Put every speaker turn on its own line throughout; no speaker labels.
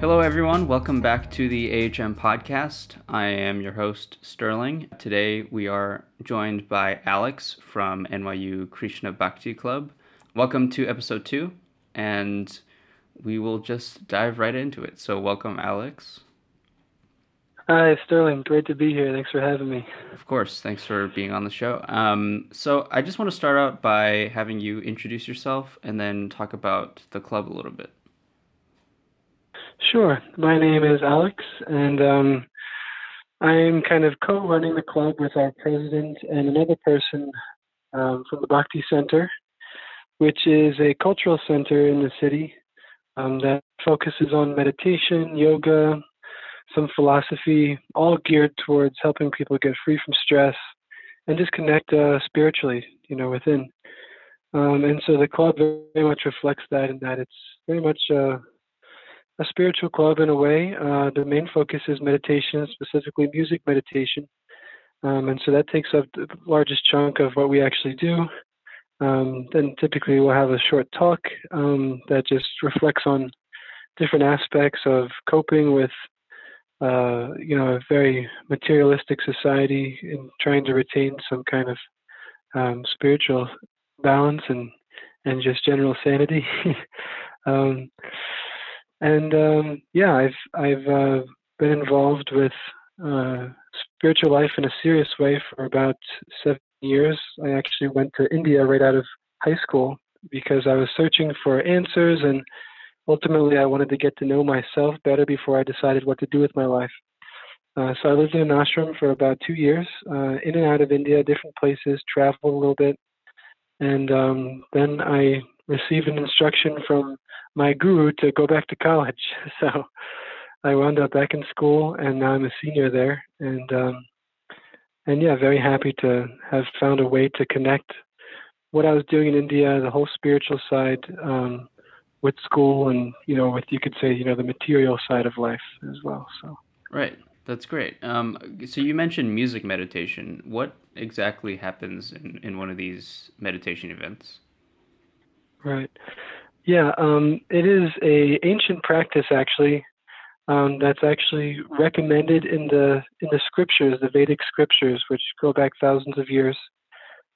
Hello, everyone. Welcome back to the AHM podcast. I am your host, Sterling. Today we are joined by Alex from NYU Krishna Bhakti Club. Welcome to episode two, and we will just dive right into it. So, welcome, Alex.
Hi, Sterling. Great to be here. Thanks for having me.
Of course. Thanks for being on the show. Um, so, I just want to start out by having you introduce yourself and then talk about the club a little bit.
Sure. My name is Alex, and um, I'm kind of co running the club with our president and another person um, from the Bhakti Center, which is a cultural center in the city um, that focuses on meditation, yoga, some philosophy, all geared towards helping people get free from stress and just connect uh, spiritually, you know, within. Um, and so the club very much reflects that in that it's very much uh, a spiritual club in a way. Uh, the main focus is meditation, specifically music meditation. Um, and so that takes up the largest chunk of what we actually do. Um, then typically we'll have a short talk um, that just reflects on different aspects of coping with, uh, you know, a very materialistic society and trying to retain some kind of um, spiritual balance and and just general sanity. and um, yeah, I've I've uh, been involved with uh, spiritual life in a serious way for about seven years. I actually went to India right out of high school because I was searching for answers, and ultimately I wanted to get to know myself better before I decided what to do with my life. Uh, so I lived in an ashram for about two years, uh, in and out of India, different places, traveled a little bit, and um, then I received an instruction from my guru to go back to college. So I wound up back in school, and now I'm a senior there. And um, and yeah, very happy to have found a way to connect what I was doing in India, the whole spiritual side, um, with school, and you know, with you could say, you know, the material side of life as well. So
right, that's great. Um, so you mentioned music meditation. What exactly happens in, in one of these meditation events?
Right. Yeah, um, it is a ancient practice actually um, that's actually recommended in the in the scriptures, the Vedic scriptures, which go back thousands of years.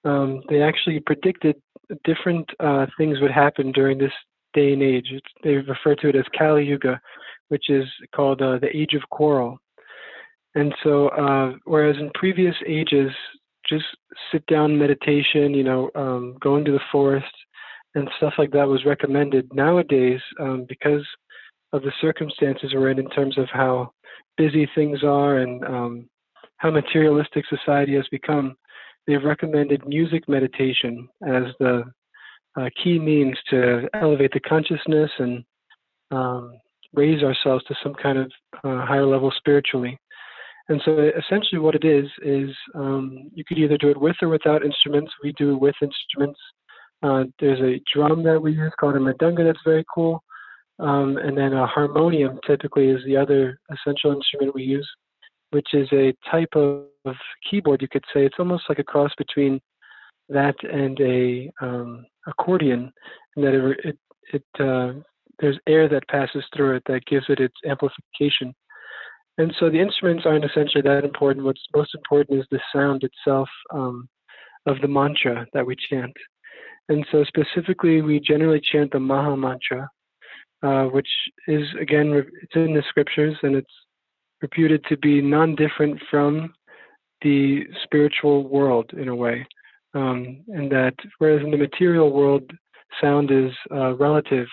Um, they actually predicted different uh, things would happen during this day and age. It's, they refer to it as Kali Yuga, which is called uh, the age of quarrel. And so, uh, whereas in previous ages, just sit down meditation, you know, um, going to the forest, and stuff like that was recommended. Nowadays, um, because of the circumstances we're in, in terms of how busy things are and um, how materialistic society has become, they've recommended music meditation as the uh, key means to elevate the consciousness and um, raise ourselves to some kind of uh, higher level spiritually. And so essentially what it is, is um, you could either do it with or without instruments. We do it with instruments. Uh, there's a drum that we use called a mridanga that's very cool. Um, and then a harmonium typically is the other essential instrument we use, which is a type of, of keyboard, you could say. It's almost like a cross between that and a um, accordion, and that it, it, it uh, there's air that passes through it that gives it its amplification. And so the instruments aren't essentially that important. What's most important is the sound itself um, of the mantra that we chant. And so specifically, we generally chant the Maha Mantra, uh, which is again it's in the scriptures and it's reputed to be non-different from the spiritual world in a way. Um, and that whereas in the material world, sound is uh, relative,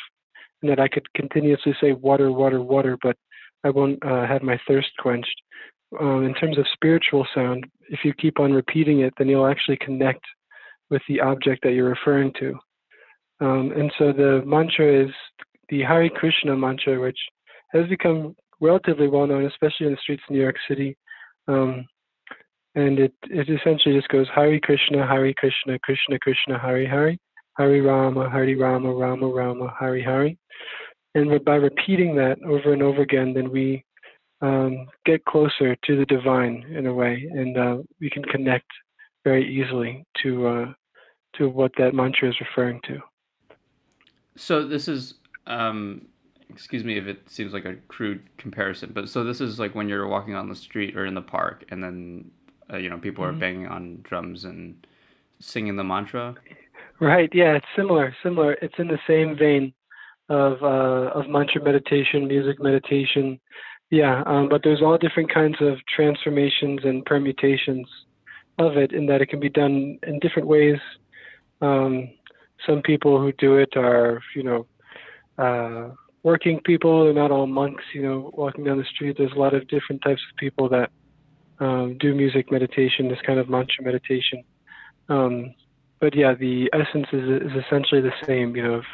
and that I could continuously say water, water, water, but I won't uh, have my thirst quenched. Um, in terms of spiritual sound, if you keep on repeating it, then you'll actually connect with the object that you're referring to. Um, and so the mantra is the Hare Krishna mantra, which has become relatively well known, especially in the streets of New York City. Um, and it, it essentially just goes Hare Krishna, Hare Krishna, Krishna Krishna, Hare Hare, Hare Rama, Hare Rama, Rama Rama, Hare Hare. And by repeating that over and over again, then we um, get closer to the divine in a way, and uh, we can connect very easily to uh, to what that mantra is referring to.
So this is um, excuse me if it seems like a crude comparison, but so this is like when you're walking on the street or in the park, and then uh, you know people mm-hmm. are banging on drums and singing the mantra.
Right. Yeah, it's similar. Similar. It's in the same vein of uh, of mantra meditation, music meditation. Yeah, um, but there's all different kinds of transformations and permutations of it, in that it can be done in different ways. Um, some people who do it are, you know, uh, working people. They're not all monks, you know, walking down the street. There's a lot of different types of people that um, do music meditation, this kind of mantra meditation. Um, but yeah, the essence is, is essentially the same, you know, of,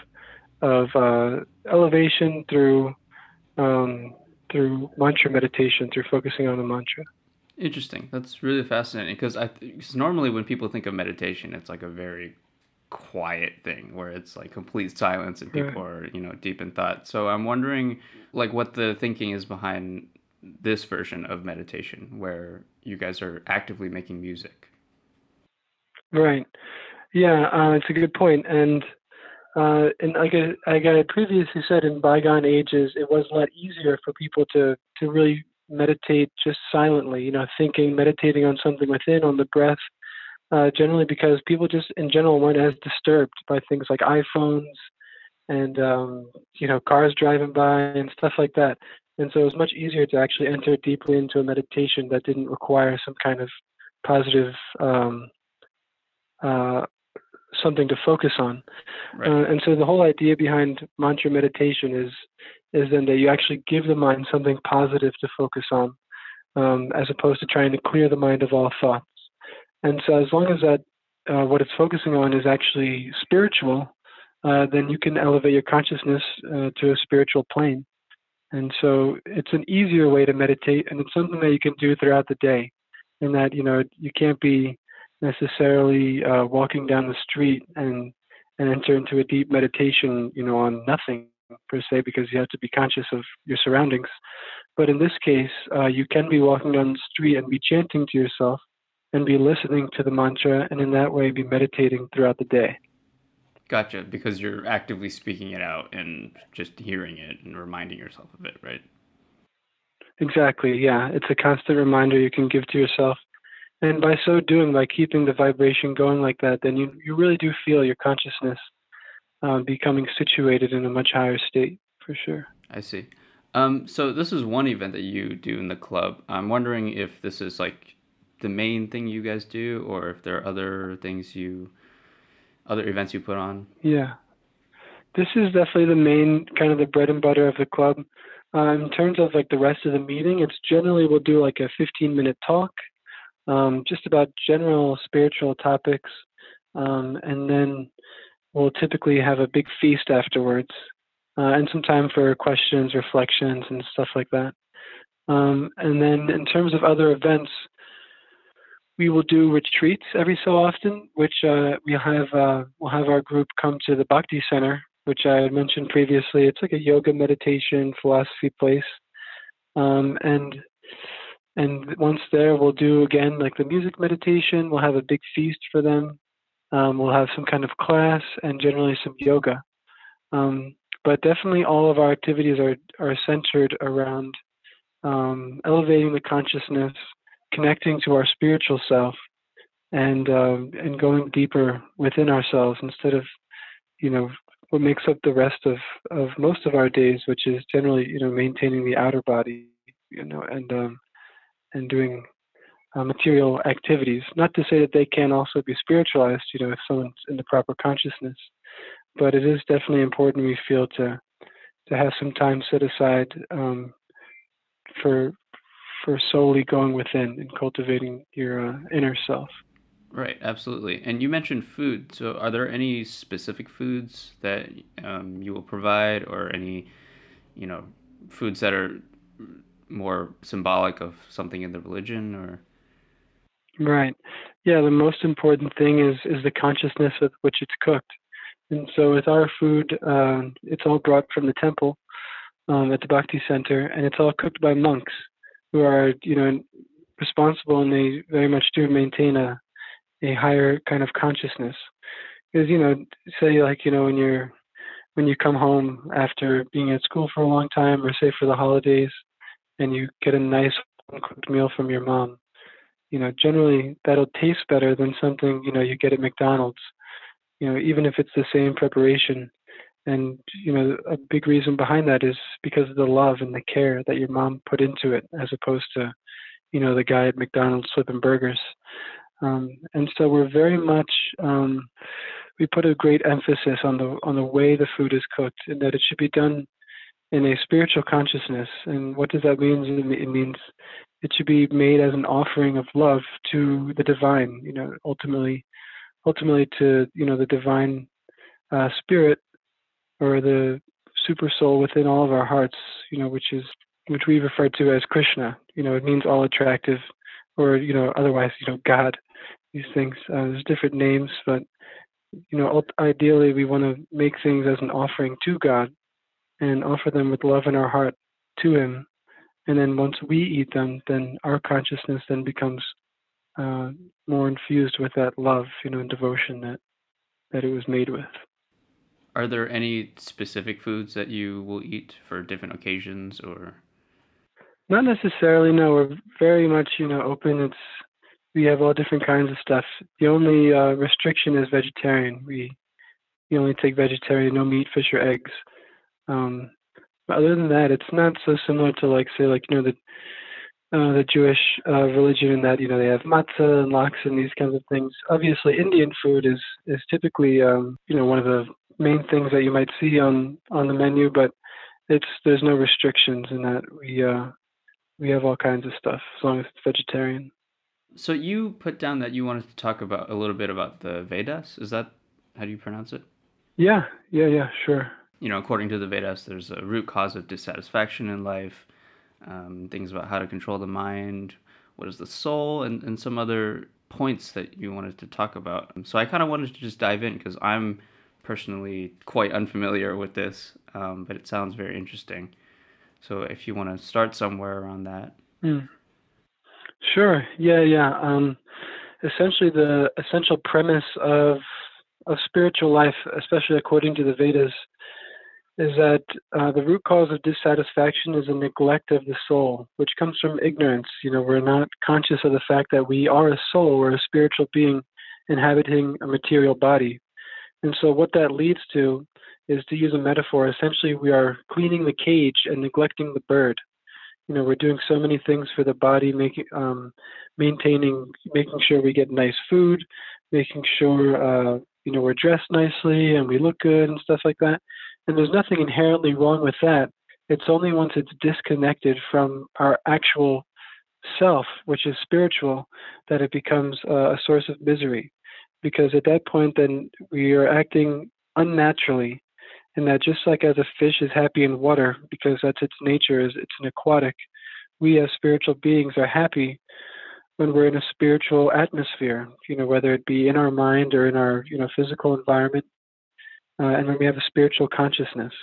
of uh, elevation through um, through mantra meditation, through focusing on the mantra.
Interesting. That's really fascinating because I cause normally when people think of meditation, it's like a very quiet thing where it's like complete silence and people right. are you know deep in thought. So I'm wondering like what the thinking is behind this version of meditation where you guys are actively making music.
Right. Yeah, uh, it's a good point. And uh, and like I, like I previously said, in bygone ages, it was a lot easier for people to to really meditate just silently. You know, thinking, meditating on something within, on the breath. Uh, generally, because people just in general weren't as disturbed by things like iPhones and um, you know cars driving by and stuff like that. And so it was much easier to actually enter deeply into a meditation that didn't require some kind of positive um, uh, something to focus on. Right. Uh, and so the whole idea behind mantra meditation is is then that you actually give the mind something positive to focus on, um, as opposed to trying to clear the mind of all thoughts. And so as long as that uh, what it's focusing on is actually spiritual, uh, then you can elevate your consciousness uh, to a spiritual plane. And so it's an easier way to meditate, and it's something that you can do throughout the day. And that you know you can't be necessarily uh, walking down the street and and enter into a deep meditation, you know, on nothing per se, because you have to be conscious of your surroundings. But in this case, uh, you can be walking down the street and be chanting to yourself and be listening to the mantra, and in that way be meditating throughout the day.
Gotcha, because you're actively speaking it out and just hearing it and reminding yourself of it, right?
Exactly, yeah. It's a constant reminder you can give to yourself and by so doing, by keeping the vibration going like that, then you, you really do feel your consciousness uh, becoming situated in a much higher state, for sure.
I see. Um, so this is one event that you do in the club. I'm wondering if this is like the main thing you guys do, or if there are other things you, other events you put on.
Yeah, this is definitely the main kind of the bread and butter of the club. Uh, in terms of like the rest of the meeting, it's generally we'll do like a 15 minute talk um, just about general spiritual topics. Um, and then we'll typically have a big feast afterwards uh, and some time for questions, reflections, and stuff like that. Um, and then in terms of other events, we will do retreats every so often, which uh, we'll have uh, we'll have our group come to the Bhakti Center, which I had mentioned previously. It's like a yoga meditation philosophy place, um, and and once there, we'll do again like the music meditation. We'll have a big feast for them. Um, we'll have some kind of class and generally some yoga. Um, but definitely, all of our activities are are centered around um, elevating the consciousness, connecting to our spiritual self, and uh, and going deeper within ourselves instead of, you know, what makes up the rest of of most of our days, which is generally you know maintaining the outer body, you know, and um, and doing uh, material activities. Not to say that they can also be spiritualized, you know, if someone's in the proper consciousness, but it is definitely important we feel to to have some time set aside um, for for solely going within and cultivating your uh, inner self.
Right, absolutely. And you mentioned food. So, are there any specific foods that um, you will provide, or any, you know, foods that are more symbolic of something in the religion or
right yeah the most important thing is is the consciousness with which it's cooked and so with our food uh, it's all brought from the temple um, at the bhakti center and it's all cooked by monks who are you know responsible and they very much do maintain a a higher kind of consciousness because you know say like you know when you're when you come home after being at school for a long time, or say for the holidays, and you get a nice cooked meal from your mom, you know, generally that'll taste better than something you know you get at McDonald's. You know, even if it's the same preparation. And you know, a big reason behind that is because of the love and the care that your mom put into it, as opposed to, you know, the guy at McDonald's flipping burgers. Um, and so we're very much um, we put a great emphasis on the on the way the food is cooked, and that it should be done in a spiritual consciousness. And what does that mean? It means it should be made as an offering of love to the divine. You know, ultimately, ultimately to you know the divine uh, spirit or the super soul within all of our hearts. You know, which is which we refer to as Krishna. You know, it means all attractive, or you know, otherwise, you know, God. These things. Uh, there's different names, but you know, ideally we want to make things as an offering to God and offer them with love in our heart to Him. And then once we eat them, then our consciousness then becomes uh, more infused with that love, you know, and devotion that that it was made with.
Are there any specific foods that you will eat for different occasions, or?
Not necessarily. No, we're very much, you know, open. It's we have all different kinds of stuff. The only uh, restriction is vegetarian. We we only take vegetarian, no meat, fish, or eggs. Um, but other than that, it's not so similar to like say like you know the uh, the Jewish uh, religion in that you know they have matzah and lox and these kinds of things. Obviously, Indian food is is typically um, you know one of the main things that you might see on on the menu, but it's there's no restrictions in that we uh, we have all kinds of stuff as long as it's vegetarian.
So you put down that you wanted to talk about a little bit about the Vedas. Is that how do you pronounce it?
Yeah, yeah, yeah, sure.
You know, according to the Vedas, there's a root cause of dissatisfaction in life, um, things about how to control the mind, what is the soul, and, and some other points that you wanted to talk about. So I kind of wanted to just dive in because I'm personally quite unfamiliar with this, um, but it sounds very interesting. So if you want to start somewhere around that.
Mm. Sure. Yeah, yeah. Um, essentially, the essential premise of of spiritual life, especially according to the Vedas, is that uh, the root cause of dissatisfaction is a neglect of the soul, which comes from ignorance. You know, we're not conscious of the fact that we are a soul, we're a spiritual being inhabiting a material body. And so, what that leads to is to use a metaphor, essentially, we are cleaning the cage and neglecting the bird. You know we're doing so many things for the body making um, maintaining making sure we get nice food making sure uh, you know we're dressed nicely and we look good and stuff like that. And there's nothing inherently wrong with that. It's only once it's disconnected from our actual self which is spiritual that it becomes uh, a source of misery because at that point then we are acting unnaturally and that just like as a fish is happy in water because that's its nature is it's an aquatic we as spiritual beings are happy when we're in a spiritual atmosphere you know whether it be in our mind or in our you know physical environment uh, and when we have a spiritual consciousness.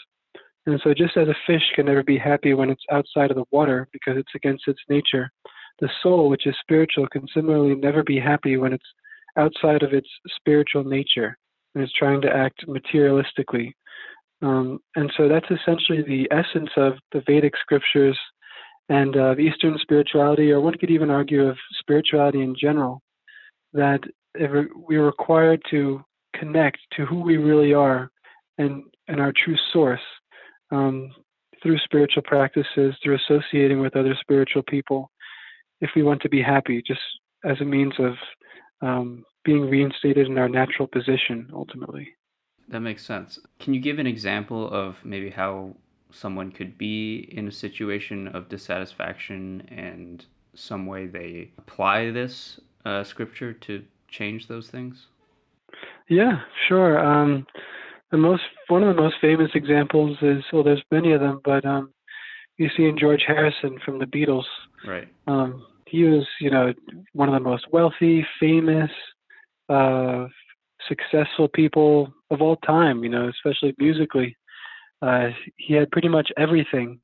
And so just as a fish can never be happy when it's outside of the water because it's against its nature the soul which is spiritual can similarly never be happy when it's outside of its spiritual nature and is trying to act materialistically. Um, and so that's essentially the essence of the Vedic scriptures. And of Eastern spirituality, or one could even argue of spirituality in general, that we're required to connect to who we really are and, and our true source um, through spiritual practices, through associating with other spiritual people, if we want to be happy, just as a means of um, being reinstated in our natural position ultimately.
That makes sense. Can you give an example of maybe how someone could be in a situation of dissatisfaction and some way they apply this uh, scripture to change those things?
Yeah, sure. Um, the most one of the most famous examples is well, there's many of them, but um, you see in George Harrison from the Beatles.
Right.
Um, he was, you know, one of the most wealthy, famous, uh, successful people of all time, you know, especially musically. Uh, he had pretty much everything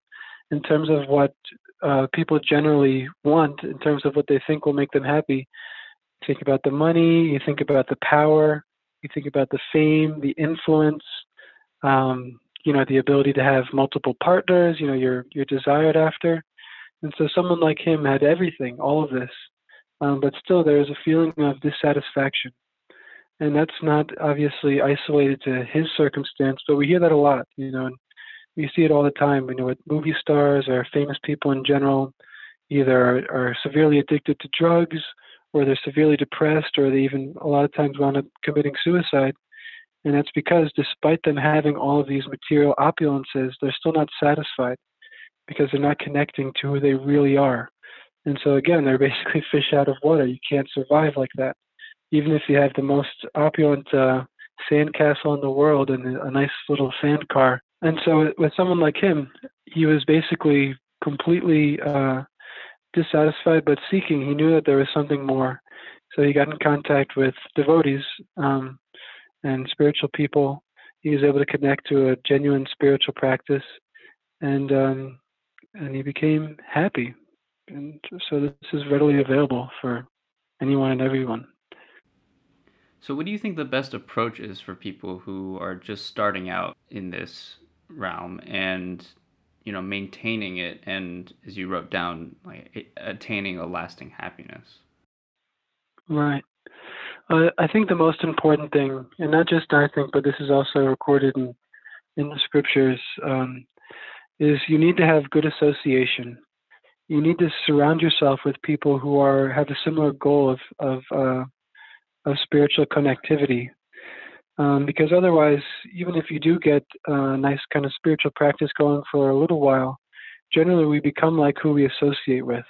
in terms of what uh, people generally want, in terms of what they think will make them happy. Think about the money, you think about the power, you think about the fame, the influence, um, you know, the ability to have multiple partners, you know, you're you're desired after. And so someone like him had everything, all of this, um, but still there is a feeling of dissatisfaction. And that's not obviously isolated to his circumstance, but we hear that a lot, you know, and we see it all the time, you know, with movie stars or famous people in general, either are, are severely addicted to drugs or they're severely depressed or they even a lot of times wound up committing suicide. And that's because despite them having all of these material opulences, they're still not satisfied because they're not connecting to who they really are. And so again, they're basically fish out of water. You can't survive like that. Even if you have the most opulent uh, sandcastle in the world and a nice little sand car. And so with someone like him, he was basically completely uh, dissatisfied but seeking. He knew that there was something more. So he got in contact with devotees um, and spiritual people. He was able to connect to a genuine spiritual practice, and um, and he became happy. And so this is readily available for anyone and everyone.
So, what do you think the best approach is for people who are just starting out in this realm and you know maintaining it and as you wrote down like attaining a lasting happiness
right uh, i think the most important thing and not just i think but this is also recorded in in the scriptures um, is you need to have good association you need to surround yourself with people who are have a similar goal of of uh, of spiritual connectivity um, because otherwise, even if you do get a nice kind of spiritual practice going for a little while, generally we become like who we associate with.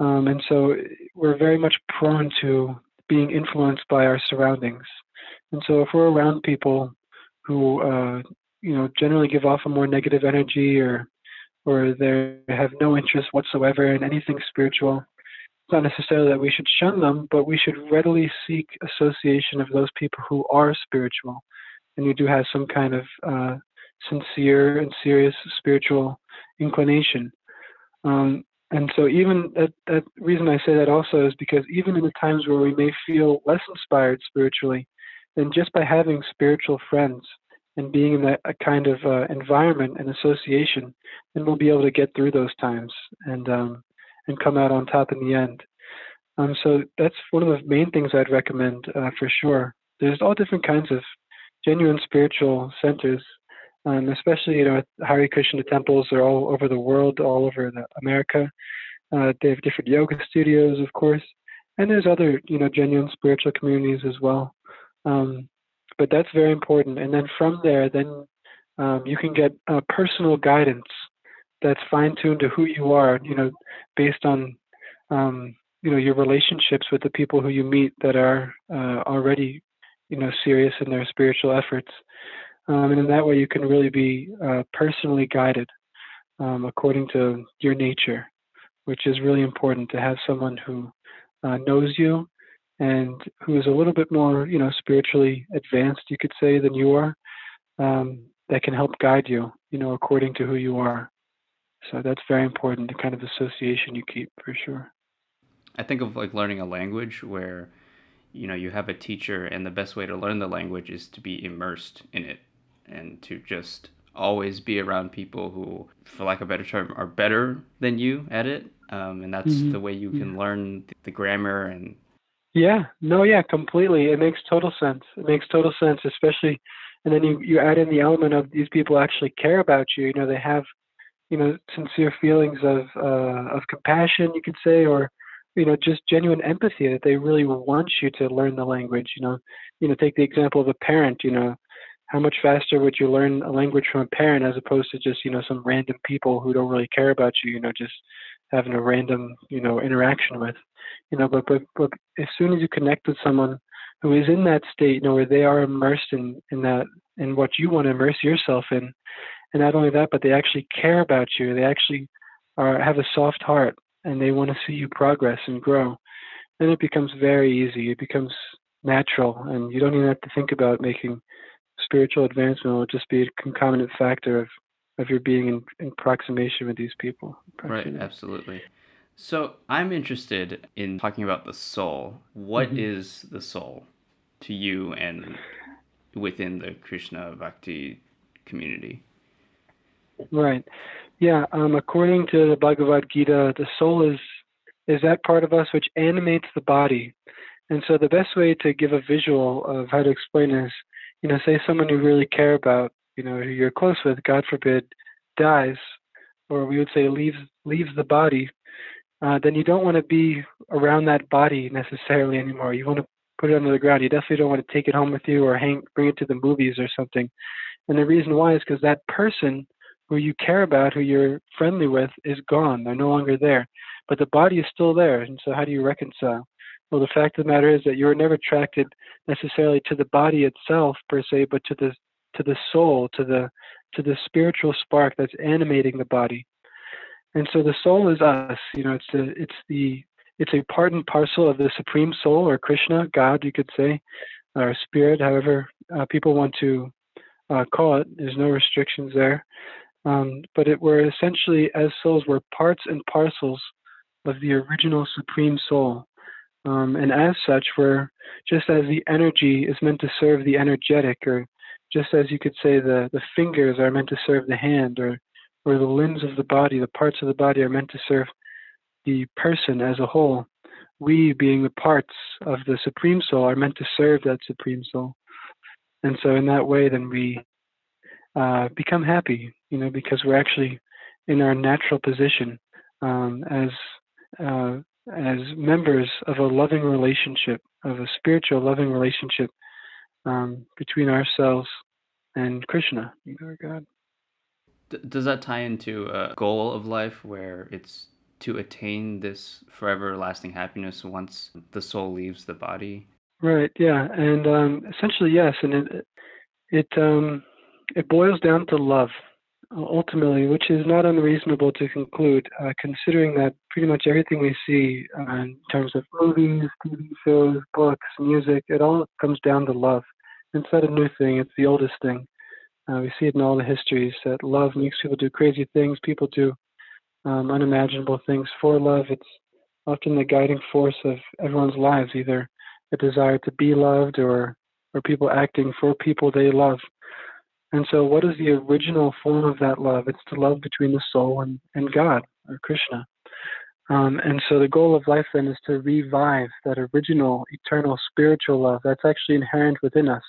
Um, and so we're very much prone to being influenced by our surroundings. And so if we're around people who, uh, you know, generally give off a more negative energy or or they have no interest whatsoever in anything spiritual, It's not necessarily that we should shun them, but we should readily seek association of those people who are spiritual and who do have some kind of uh, sincere and serious spiritual inclination. Um, and so, even that, that reason I say that also is because even in the times where we may feel less inspired spiritually, then just by having spiritual friends and being in that kind of uh, environment and association, then we'll be able to get through those times. And um, and come out on top in the end. Um, so that's one of the main things I'd recommend uh, for sure. There's all different kinds of genuine spiritual centers, um, especially you know Hare Krishna temples are all over the world, all over America. Uh, they have different yoga studios, of course, and there's other you know genuine spiritual communities as well. Um, but that's very important. And then from there, then um, you can get uh, personal guidance that's fine tuned to who you are, you know, based on um, you know your relationships with the people who you meet that are uh, already you know serious in their spiritual efforts, um, and in that way you can really be uh, personally guided um, according to your nature, which is really important to have someone who uh, knows you and who is a little bit more you know spiritually advanced, you could say, than you are, um, that can help guide you, you know, according to who you are. So that's very important, the kind of association you keep for sure.
I think of like learning a language where you know you have a teacher and the best way to learn the language is to be immersed in it and to just always be around people who for lack of a better term are better than you at it um, and that's mm-hmm. the way you can yeah. learn the grammar and
yeah. No yeah completely. It makes total sense. It makes total sense especially and then you, you add in the element of these people actually care about you. You know they have you know sincere feelings of uh, of compassion you could say or you know just genuine empathy that they really want you to learn the language you know. You know take the example of a parent you know. How much faster would you learn a language from a parent as opposed to just you know some random people who don't really care about you you know just having a random you know interaction with you know but but, but as soon as you connect with someone who is in that state you know where they are immersed in in that in what you want to immerse yourself in and not only that, but they actually care about you. They actually are have a soft heart and they want to see you progress and grow. Then it becomes very easy. It becomes natural, and you don't even have to think about making spiritual advancement. It will just be a concomitant factor of of your being in, in proximation with these people.
Right, absolutely. So I'm interested in talking about the soul. What mm-hmm. is the soul to you and within the Krishna Bhakti community.
Right. Yeah. Um, according to the Bhagavad Gita, the soul is is that part of us which animates the body. And so the best way to give a visual of how to explain is, you know, say someone you really care about, you know, who you're close with, God forbid, dies, or we would say leaves leaves the body, uh, then you don't want to be around that body necessarily anymore. You want to put it under the ground. You definitely don't want to take it home with you or hang bring it to the movies or something. And the reason why is because that person who you care about, who you're friendly with, is gone. They're no longer there. But the body is still there. And so how do you reconcile? Well, the fact of the matter is that you were never attracted necessarily to the body itself per se, but to the to the soul, to the to the spiritual spark that's animating the body. And so the soul is us. You know, it's the it's the it's a part and parcel of the supreme soul or Krishna, God, you could say, or spirit, however uh, people want to uh, call it. There's no restrictions there. Um, but it were essentially, as souls, were parts and parcels of the original supreme soul. Um, and as such, we're just as the energy is meant to serve the energetic, or just as you could say the, the fingers are meant to serve the hand, or, or the limbs of the body, the parts of the body are meant to serve the person as a whole. We, being the parts of the Supreme Soul, are meant to serve that Supreme Soul. And so, in that way, then we uh, become happy, you know, because we're actually in our natural position um, as uh, as members of a loving relationship, of a spiritual loving relationship um, between ourselves and Krishna, our God.
D- does that tie into a goal of life where it's to attain this forever lasting happiness once the soul leaves the body?
Right. Yeah. And um, essentially, yes. And it it um, it boils down to love ultimately, which is not unreasonable to conclude, uh, considering that pretty much everything we see uh, in terms of movies, TV shows, books, music, it all comes down to love. It's not a new thing, it's the oldest thing. Uh, we see it in all the histories that love makes people do crazy things, people do um, unimaginable things for love. It's often the guiding force of everyone's lives, either a desire to be loved or, or people acting for people they love. And so, what is the original form of that love? It's the love between the soul and, and God, or Krishna. Um, and so, the goal of life then is to revive that original, eternal, spiritual love that's actually inherent within us.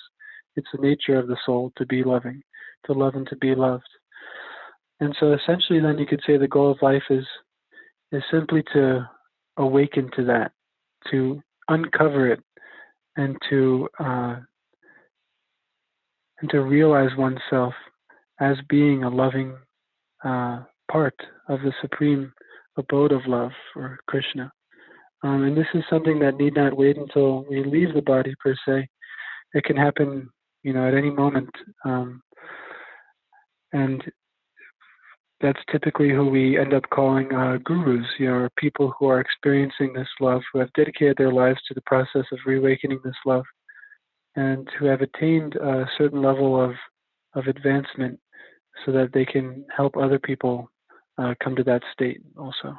It's the nature of the soul to be loving, to love and to be loved. And so, essentially, then you could say the goal of life is is simply to awaken to that, to uncover it, and to uh, and to realize oneself as being a loving uh, part of the supreme abode of love or Krishna. Um, and this is something that need not wait until we leave the body per se. It can happen, you know, at any moment. Um, and that's typically who we end up calling uh, gurus, you know, people who are experiencing this love, who have dedicated their lives to the process of reawakening this love and who have attained a certain level of, of advancement so that they can help other people uh, come to that state also.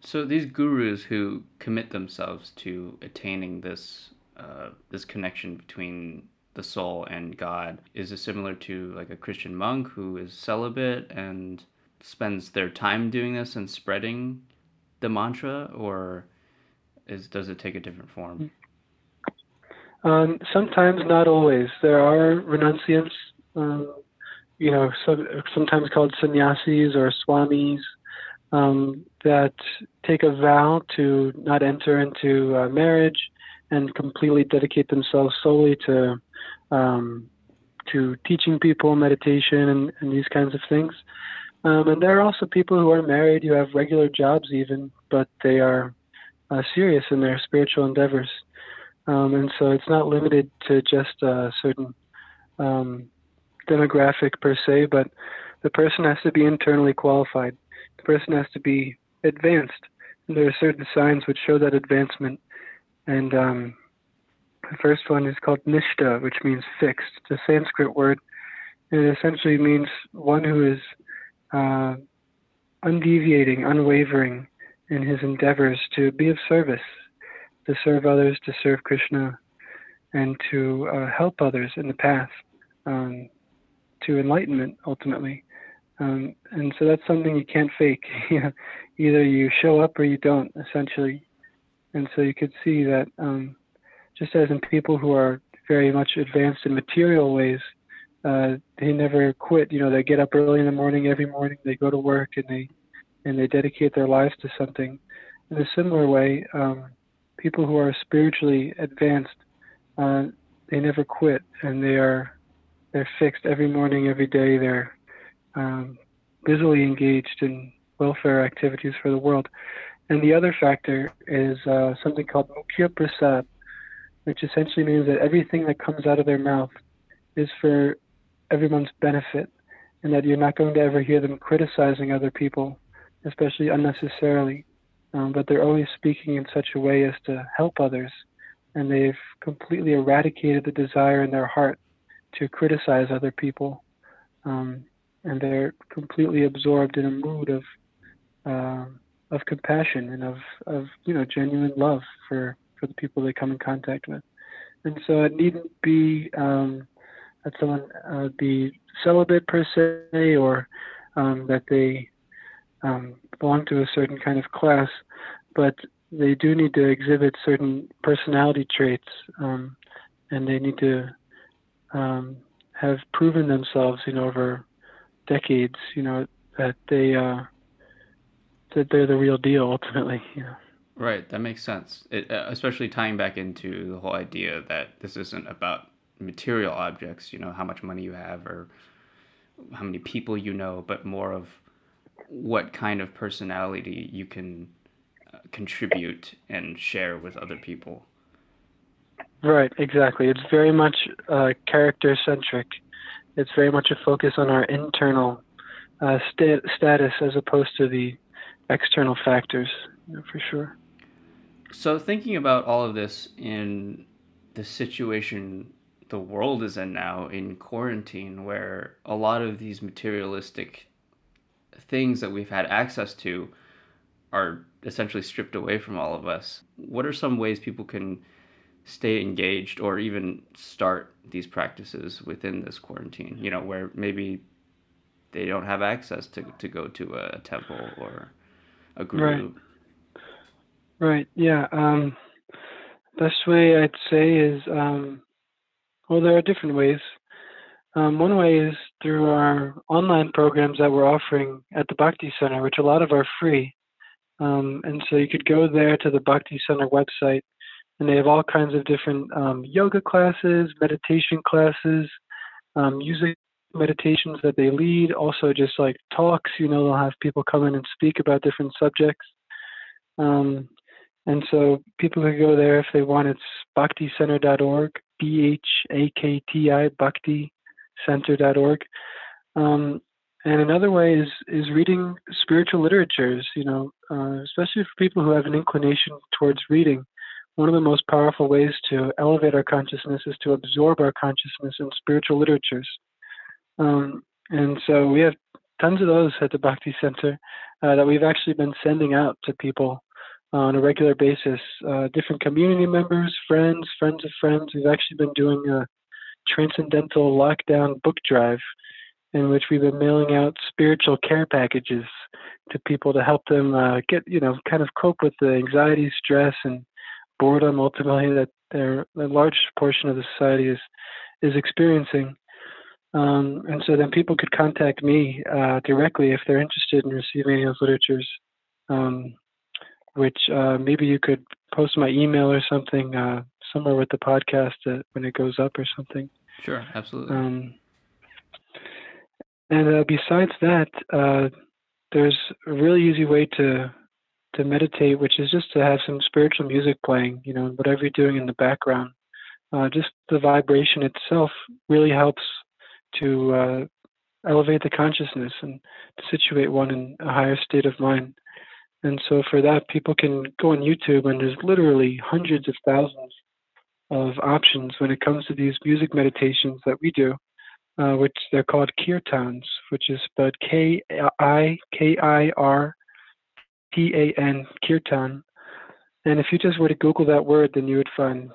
So these gurus who commit themselves to attaining this uh, this connection between the soul and God is it similar to like a Christian monk who is celibate and spends their time doing this and spreading the mantra, or is does it take a different form?
Um, sometimes, not always. There are renunciants, um, you know, some, sometimes called sannyasis or swamis, um, that take a vow to not enter into uh, marriage and completely dedicate themselves solely to um, to teaching people meditation and, and, these kinds of things. Um, and there are also people who are married who have regular jobs, even, but they are uh, serious in their spiritual endeavors. Um, and so it's not limited to just a certain um, demographic per se, but the person has to be internally qualified. The person has to be advanced. And there are certain signs which show that advancement. And um, the first one is called nishtha, which means fixed. It's a Sanskrit word. It essentially means one who is uh, undeviating, unwavering in his endeavors to be of service to serve others, to serve Krishna, and to uh, help others in the path. Um, to enlightenment ultimately. Um, and so that's something you can't fake. Either you show up or you don't, essentially. And so you could see that um, just as in people who are very much advanced in material ways, uh, they never quit. You know, they get up early in the morning every morning. They go to work and they and they dedicate their lives to something. In a similar way, um, people who are spiritually advanced, uh, they never quit, and they are they're fixed every morning, every day. They're um, busily engaged in welfare activities for the world. And the other factor is uh, something called Mukhya Prasad, which essentially means that everything that comes out of their mouth is for everyone's benefit, and that you're not going to ever hear them criticizing other people, especially unnecessarily. Um, but they're always speaking in such a way as to help others, and they've completely eradicated the desire in their heart to criticize other people, um, and they're completely absorbed in a mood of uh, of compassion and of of you know genuine love for for the people they come in contact with. And so it needn't be um, that someone uh, be celibate per se or um, that they um, belong to a certain kind of class, but they do need to exhibit certain personality traits um, and they need to um, have proven themselves, you know, over decades, you know, that they uh, that they're the real deal ultimately, you know.
Right, that makes sense. It, uh, especially tying back into the whole idea that this isn't about material objects, you know, how much money you have or how many people you know, but more of what kind of personality you can uh, contribute and share with other people.
Right, exactly. It's very much uh, character centric. It's very much a focus on our internal uh, sta- status as opposed to the external factors, you know, for sure.
So, thinking about all of this in the situation the world is in now in quarantine, where a lot of these materialistic things that we've had access to are essentially stripped away from all of us, what are some ways people can stay engaged or even start these practices within this quarantine? You know, where maybe they don't have access to, to go to a temple or a group.
Right. Right. Yeah. Um, best way I'd say is, um, well, there are different ways. Um, one way is through our online programs that we're offering at the Bhakti Center, which a lot of are free. Um, and so you could go there to the Bhakti Center website, and they have all kinds of different um, yoga classes, meditation classes, um, music meditations that they lead, also just like talks. You know, they'll have people come in and speak about different subjects. And so people could go there if they want. It's bhakticenter.org, B H A K T I, bhakticenter.org. Um, and another way is is reading spiritual literatures. You know, uh, especially for people who have an inclination towards reading. One of the most powerful ways to elevate our consciousness is to absorb our consciousness in spiritual literatures. Um, and so we have tons of those at the Bhakti Center uh, that we've actually been sending out to people on a regular basis. Uh, different community members, friends, friends of friends. We've actually been doing a transcendental lockdown book drive in which we've been mailing out spiritual care packages to people to help them uh, get, you know, kind of cope with the anxiety, stress, and boredom ultimately that a large portion of the society is is experiencing. Um, and so then people could contact me uh, directly if they're interested in receiving those literatures. Um, which uh, maybe you could post my email or something uh, somewhere with the podcast when it goes up or something.
Sure, absolutely. Um,
and uh, besides that, uh, there's a really easy way to to meditate, which is just to have some spiritual music playing. You know, whatever you're doing in the background, uh, just the vibration itself really helps to uh, elevate the consciousness and to situate one in a higher state of mind. And so for that, people can go on YouTube, and there's literally hundreds of thousands of options when it comes to these music meditations that we do, uh, which they're called kirtans, which is spelled K I K I R T A N, kirtan. And if you just were to Google that word, then you would find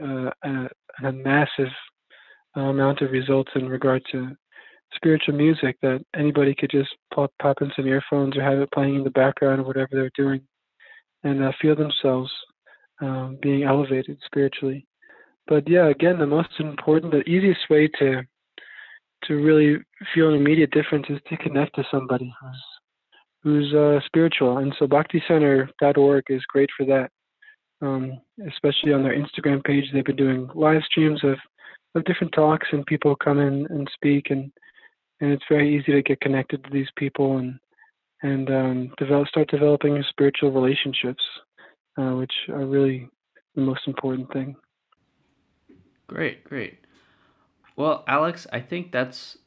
uh, a, a, massive amount of results in regard to spiritual music that anybody could just pop, pop in some earphones or have it playing in the background or whatever they're doing and uh, feel themselves um, being elevated spiritually. But yeah, again, the most important, the easiest way to to really feel an immediate difference is to connect to somebody who's who's uh, spiritual. And so BhaktiCenter.org is great for that. Um, especially on their Instagram page, they've been doing live streams of, of different talks, and people come in and speak, and and it's very easy to get connected to these people and and um, develop start developing spiritual relationships, uh, which are really the most important thing.
Great, great. Well, Alex, I think that's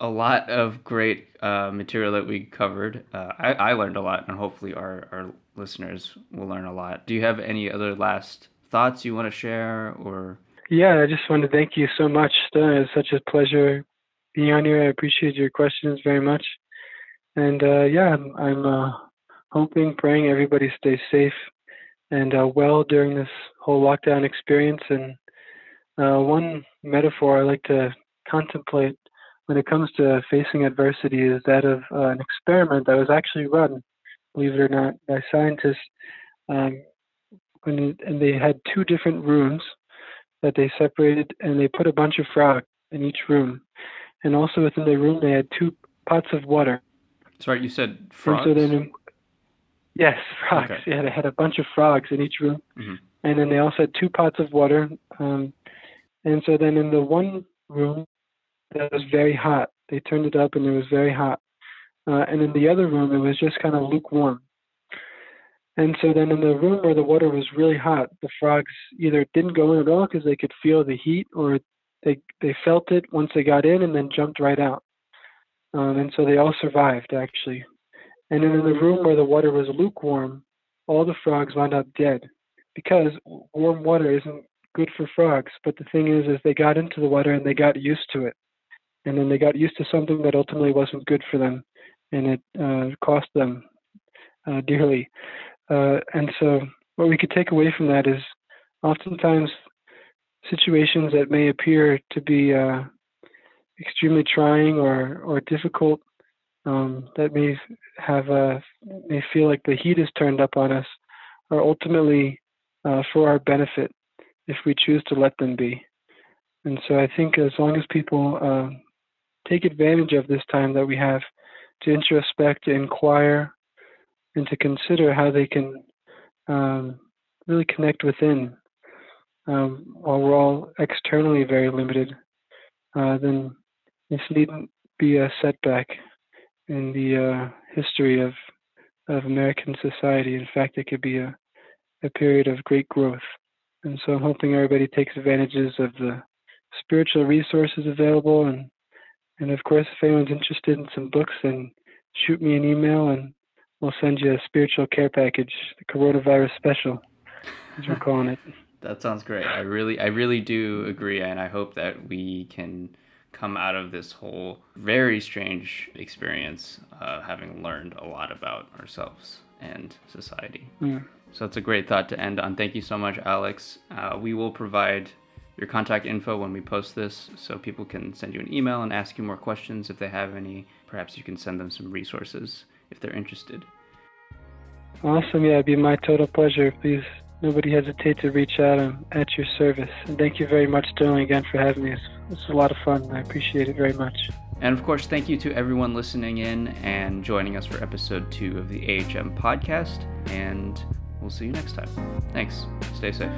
a lot of great uh, material that we covered. Uh, I, I learned a lot, and hopefully our, our listeners will learn a lot. Do you have any other last thoughts you want to share, or?
Yeah, I just want to thank you so much. It's such a pleasure here. I appreciate your questions very much, and uh, yeah, I'm, I'm uh, hoping, praying everybody stays safe and uh, well during this whole lockdown experience. And uh, one metaphor I like to contemplate when it comes to facing adversity is that of uh, an experiment that was actually run, believe it or not, by scientists. Um, when and they had two different rooms that they separated, and they put a bunch of frogs in each room, and also within the room they had two pots of water.
Sorry, you said frogs.
So then, yes, frogs. Okay. Yeah, they had a bunch of frogs in each room, mm-hmm. and then they also had two pots of water. Um, and so then in the one room, that was very hot. They turned it up and it was very hot. Uh, and in the other room, it was just kind of lukewarm. And so then in the room where the water was really hot, the frogs either didn't go in at all because they could feel the heat, or they they felt it once they got in and then jumped right out. Um, and so they all survived actually. And then in the room where the water was lukewarm, all the frogs wound up dead because warm water isn't good for frogs. But the thing is, is they got into the water and they got used to it and then they got used to something that ultimately wasn't good for them, and it uh, cost them uh, dearly. Uh, and so, what we could take away from that is oftentimes situations that may appear to be uh, extremely trying or or difficult, um, that may have a may feel like the heat is turned up on us, are ultimately uh, for our benefit if we choose to let them be. And so I think as long as people uh, take advantage of this time that we have to introspect, to inquire, and to consider how they can um, really connect within um, while we're all externally very limited, uh, then this needn't be a setback in the uh, history of, of American society. In fact, it could be a, a period of great growth. And so I'm hoping everybody takes advantages of the spiritual resources available and and of course, if anyone's interested in some books, then shoot me an email and we'll send you a spiritual care package, the coronavirus special, as we're calling it.
That sounds great. I really, I really do agree, and I hope that we can come out of this whole very strange experience, uh, having learned a lot about ourselves and society. Yeah. So it's a great thought to end on. Thank you so much, Alex. Uh, we will provide your contact info when we post this so people can send you an email and ask you more questions if they have any. Perhaps you can send them some resources if they're interested.
Awesome. Yeah, it'd be my total pleasure. Please, nobody hesitate to reach out. I'm at your service. And thank you very much, Sterling, again for having me. It's, it's a lot of fun. I appreciate it very much.
And of course, thank you to everyone listening in and joining us for episode two of the AHM podcast. And we'll see you next time. Thanks. Stay safe.